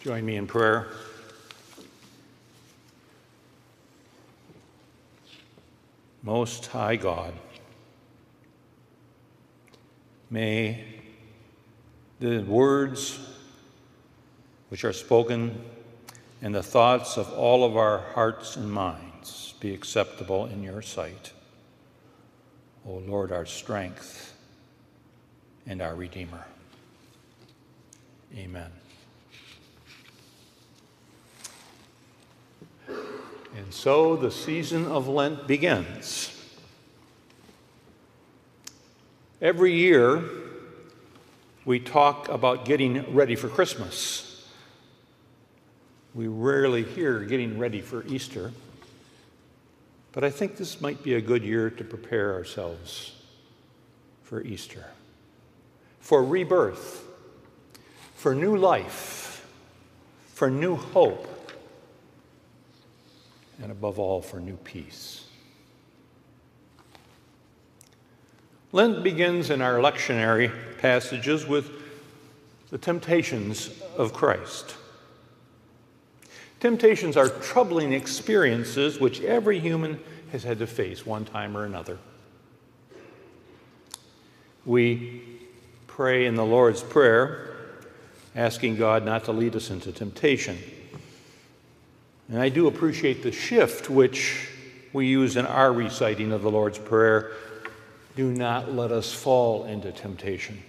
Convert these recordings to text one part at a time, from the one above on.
Join me in prayer. Most High God, may the words which are spoken and the thoughts of all of our hearts and minds be acceptable in your sight. O Lord, our strength and our Redeemer. Amen. And so the season of Lent begins. Every year, we talk about getting ready for Christmas. We rarely hear getting ready for Easter. But I think this might be a good year to prepare ourselves for Easter, for rebirth, for new life, for new hope and above all, for new peace. Lent begins in our lectionary passages with the temptations of Christ. Temptations are troubling experiences which every human has had to face one time or another. We pray in the Lord's Prayer, asking God not to lead us into temptation. And I do appreciate the shift which we use in our reciting of the Lord's Prayer do not let us fall into temptation.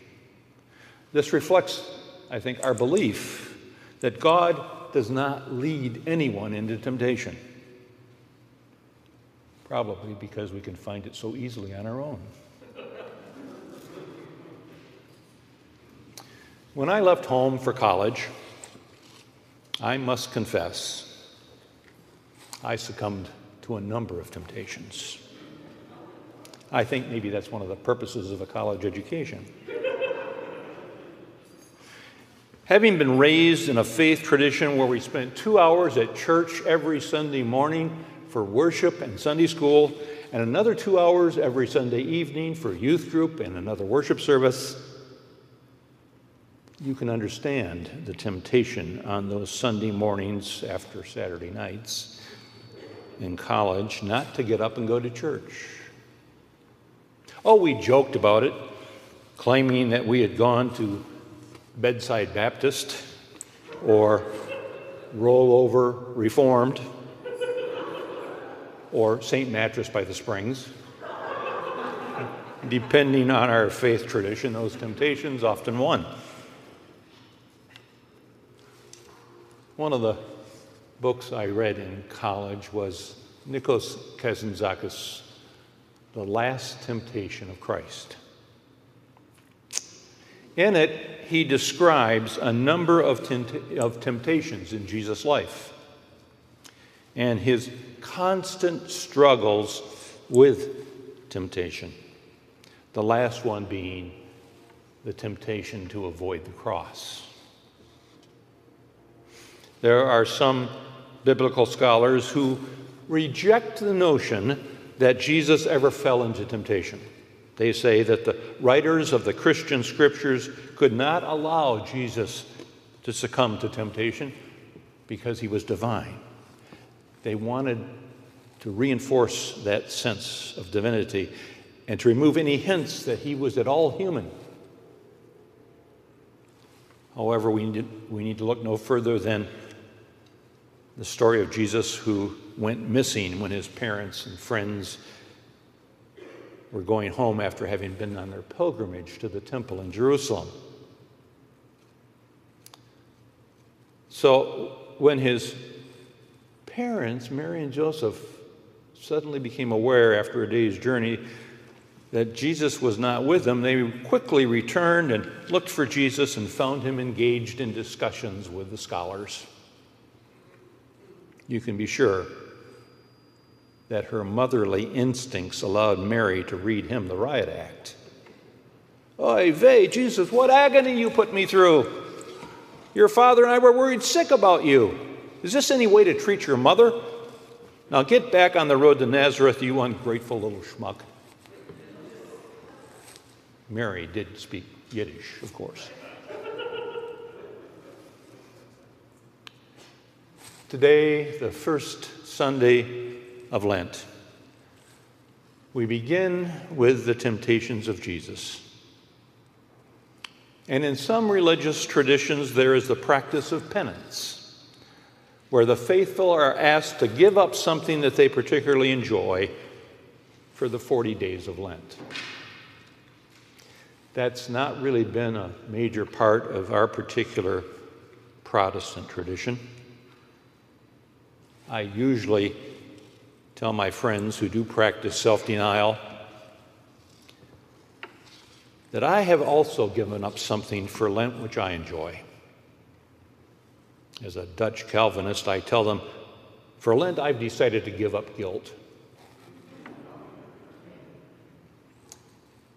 This reflects, I think, our belief that God does not lead anyone into temptation. Probably because we can find it so easily on our own. When I left home for college, I must confess I succumbed to a number of temptations. I think maybe that's one of the purposes of a college education. Having been raised in a faith tradition where we spent two hours at church every Sunday morning for worship and Sunday school, and another two hours every Sunday evening for youth group and another worship service, you can understand the temptation on those Sunday mornings after Saturday nights in college not to get up and go to church. Oh, we joked about it, claiming that we had gone to Bedside Baptist or Rollover Reformed or St. Mattress by the Springs. Depending on our faith tradition, those temptations often won. One of the books I read in college was Nikos Kazantzakis, The Last Temptation of Christ. In it, he describes a number of, tempt- of temptations in Jesus' life and his constant struggles with temptation. The last one being the temptation to avoid the cross. There are some biblical scholars who reject the notion that Jesus ever fell into temptation. They say that the writers of the Christian scriptures could not allow Jesus to succumb to temptation because he was divine. They wanted to reinforce that sense of divinity and to remove any hints that he was at all human. However, we need, we need to look no further than the story of Jesus who went missing when his parents and friends were going home after having been on their pilgrimage to the temple in Jerusalem. So when his parents, Mary and Joseph, suddenly became aware after a day's journey that Jesus was not with them, they quickly returned and looked for Jesus and found him engaged in discussions with the scholars you can be sure that her motherly instincts allowed Mary to read him the riot act. Oy vey, Jesus, what agony you put me through. Your father and I were worried sick about you. Is this any way to treat your mother? Now get back on the road to Nazareth, you ungrateful little schmuck. Mary did speak Yiddish, of course. Today, the first Sunday of Lent, we begin with the temptations of Jesus. And in some religious traditions, there is the practice of penance, where the faithful are asked to give up something that they particularly enjoy for the 40 days of Lent. That's not really been a major part of our particular Protestant tradition. I usually tell my friends who do practice self denial that I have also given up something for Lent which I enjoy. As a Dutch Calvinist, I tell them, for Lent, I've decided to give up guilt.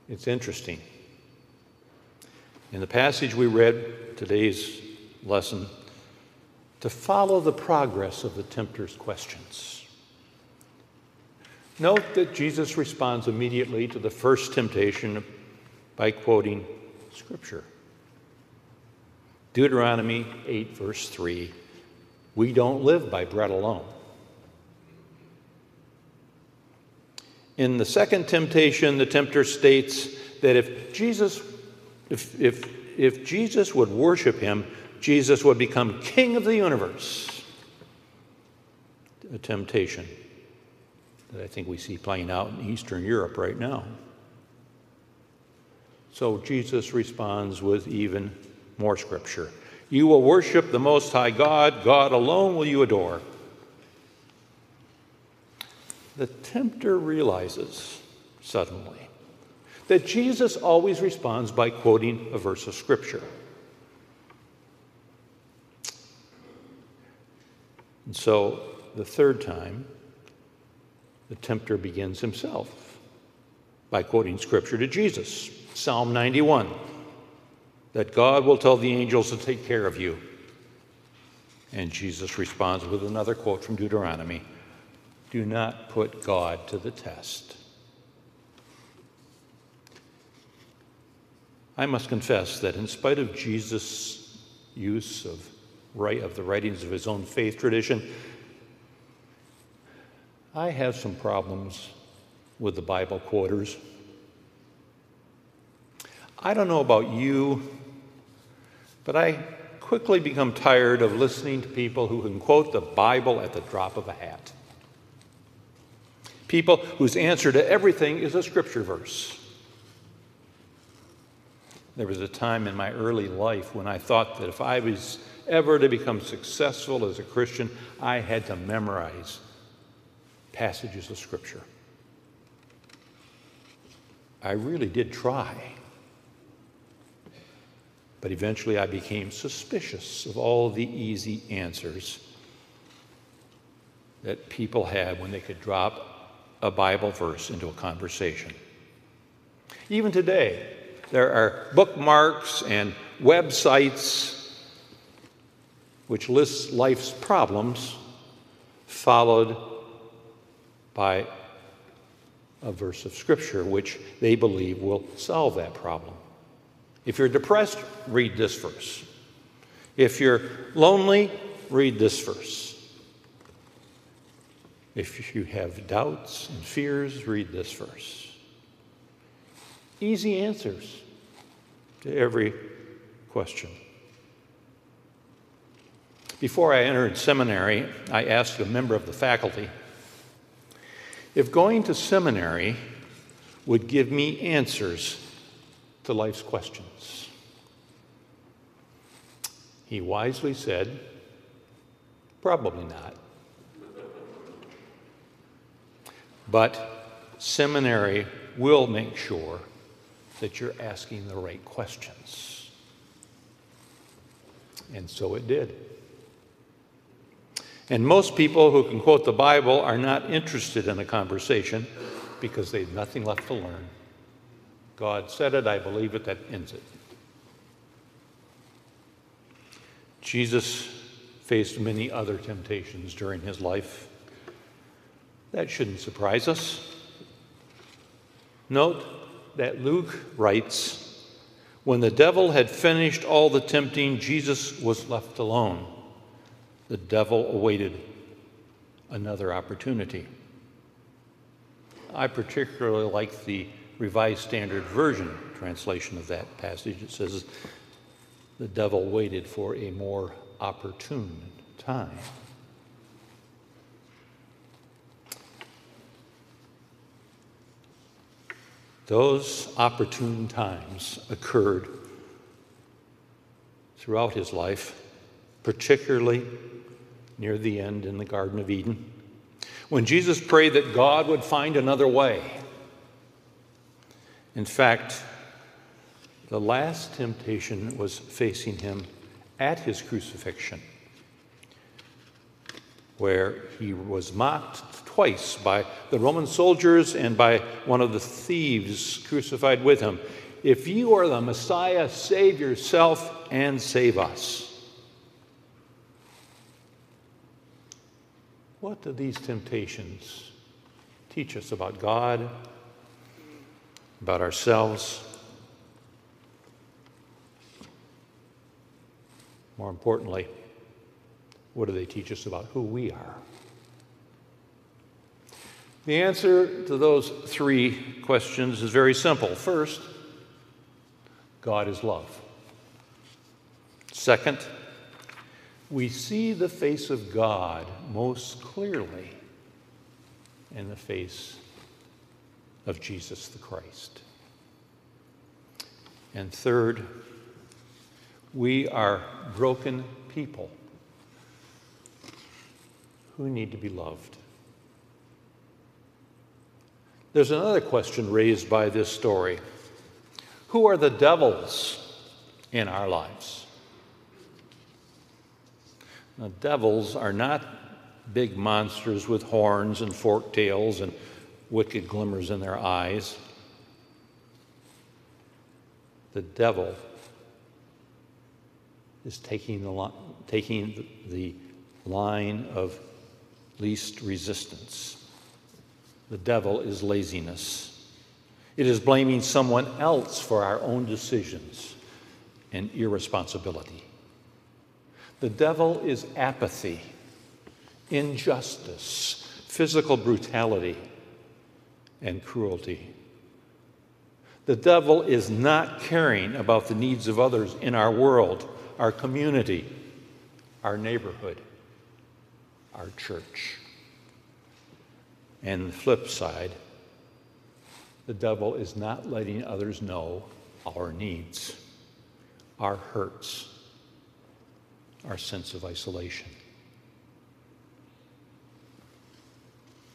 It's interesting. In the passage we read, today's lesson, to follow the progress of the tempter's questions. Note that Jesus responds immediately to the first temptation by quoting Scripture. Deuteronomy 8, verse 3 We don't live by bread alone. In the second temptation, the tempter states that if Jesus, if, if, if Jesus would worship him, Jesus would become king of the universe. A temptation that I think we see playing out in Eastern Europe right now. So Jesus responds with even more scripture. You will worship the Most High God, God alone will you adore. The tempter realizes suddenly that Jesus always responds by quoting a verse of Scripture. And so the third time, the tempter begins himself by quoting scripture to Jesus Psalm 91 that God will tell the angels to take care of you. And Jesus responds with another quote from Deuteronomy Do not put God to the test. I must confess that in spite of Jesus' use of of the writings of his own faith tradition. I have some problems with the Bible quoters. I don't know about you, but I quickly become tired of listening to people who can quote the Bible at the drop of a hat. People whose answer to everything is a scripture verse. There was a time in my early life when I thought that if I was ever to become successful as a Christian, I had to memorize passages of Scripture. I really did try. But eventually I became suspicious of all the easy answers that people had when they could drop a Bible verse into a conversation. Even today, there are bookmarks and websites which lists life's problems, followed by a verse of Scripture which they believe will solve that problem. If you're depressed, read this verse. If you're lonely, read this verse. If you have doubts and fears, read this verse. Easy answers to every question. Before I entered seminary, I asked a member of the faculty if going to seminary would give me answers to life's questions. He wisely said, Probably not. But seminary will make sure that you're asking the right questions. And so it did. And most people who can quote the Bible are not interested in a conversation because they have nothing left to learn. God said it, I believe it, that ends it. Jesus faced many other temptations during his life. That shouldn't surprise us. Note that Luke writes when the devil had finished all the tempting, Jesus was left alone. The devil awaited another opportunity. I particularly like the Revised Standard Version translation of that passage. It says, The devil waited for a more opportune time. Those opportune times occurred throughout his life, particularly near the end in the Garden of Eden, when Jesus prayed that God would find another way. In fact, the last temptation was facing him at his crucifixion, where he was mocked twice by the Roman soldiers and by one of the thieves crucified with him. If you are the Messiah, save yourself and save us. What do these temptations teach us about God, about ourselves? More importantly, what do they teach us about who we are? The answer to those three questions is very simple. First, God is love. Second, we see the face of God most clearly in the face of Jesus the Christ. And third, we are broken people who need to be loved. There's another question raised by this story Who are the devils in our lives? The devils are not big monsters with horns and forked tails and wicked glimmers in their eyes. The devil is taking the, taking the line of least resistance. The devil is laziness. It is blaming someone else for our own decisions and irresponsibility. The devil is apathy, injustice, physical brutality, and cruelty. The devil is not caring about the needs of others in our world, our community, our neighborhood, our church. And the flip side, the devil is not letting others know our needs, our hurts, our sense of isolation.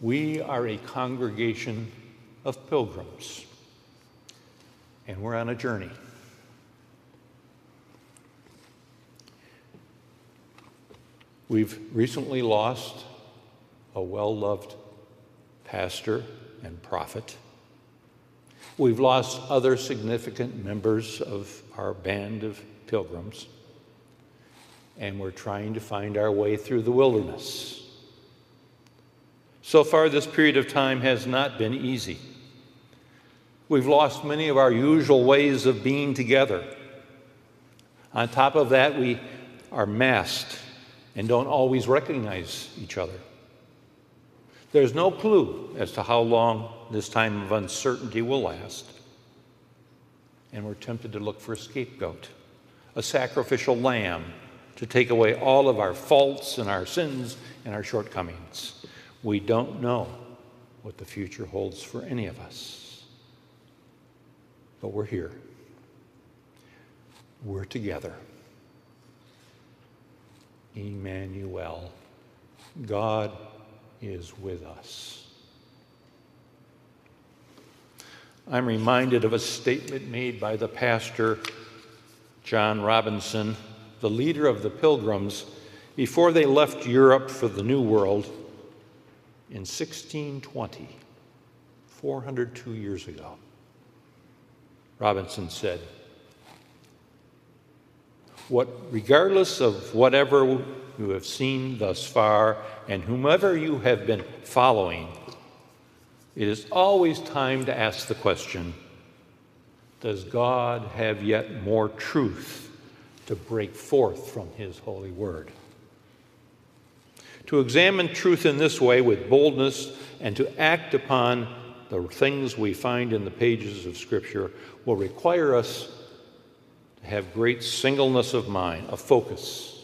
We are a congregation of pilgrims, and we're on a journey. We've recently lost a well loved pastor and prophet. We've lost other significant members of our band of pilgrims, and we're trying to find our way through the wilderness. So far, this period of time has not been easy. We've lost many of our usual ways of being together. On top of that, we are masked and don't always recognize each other. There's no clue as to how long this time of uncertainty will last. And we're tempted to look for a scapegoat, a sacrificial lamb to take away all of our faults and our sins and our shortcomings. We don't know what the future holds for any of us. But we're here. We're together. Emmanuel. God is with us. I'm reminded of a statement made by the pastor John Robinson, the leader of the Pilgrims, before they left Europe for the New World in 1620, 402 years ago. Robinson said, what, regardless of whatever you have seen thus far and whomever you have been following, it is always time to ask the question Does God have yet more truth to break forth from His holy word? To examine truth in this way with boldness and to act upon the things we find in the pages of Scripture will require us to have great singleness of mind, a focus.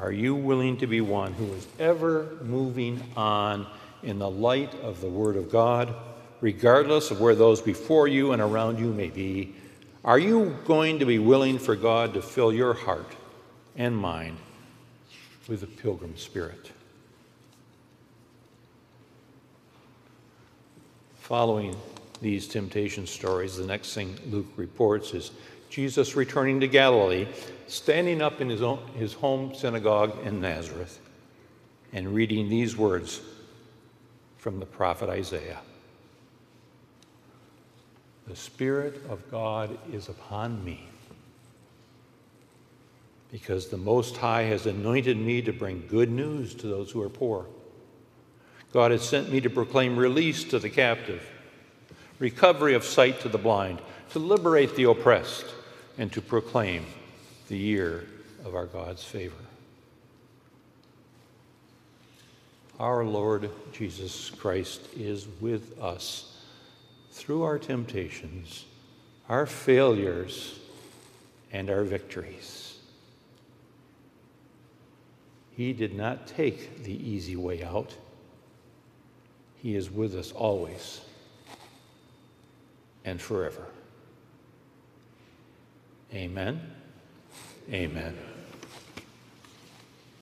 Are you willing to be one who is ever moving on in the light of the Word of God, regardless of where those before you and around you may be? Are you going to be willing for God to fill your heart and mind with the pilgrim spirit? Following these temptation stories, the next thing Luke reports is Jesus returning to Galilee, standing up in his, own, his home synagogue in Nazareth, and reading these words from the prophet Isaiah The Spirit of God is upon me, because the Most High has anointed me to bring good news to those who are poor. God has sent me to proclaim release to the captive, recovery of sight to the blind, to liberate the oppressed, and to proclaim the year of our God's favor. Our Lord Jesus Christ is with us through our temptations, our failures, and our victories. He did not take the easy way out. He is with us always and forever. Amen. Amen.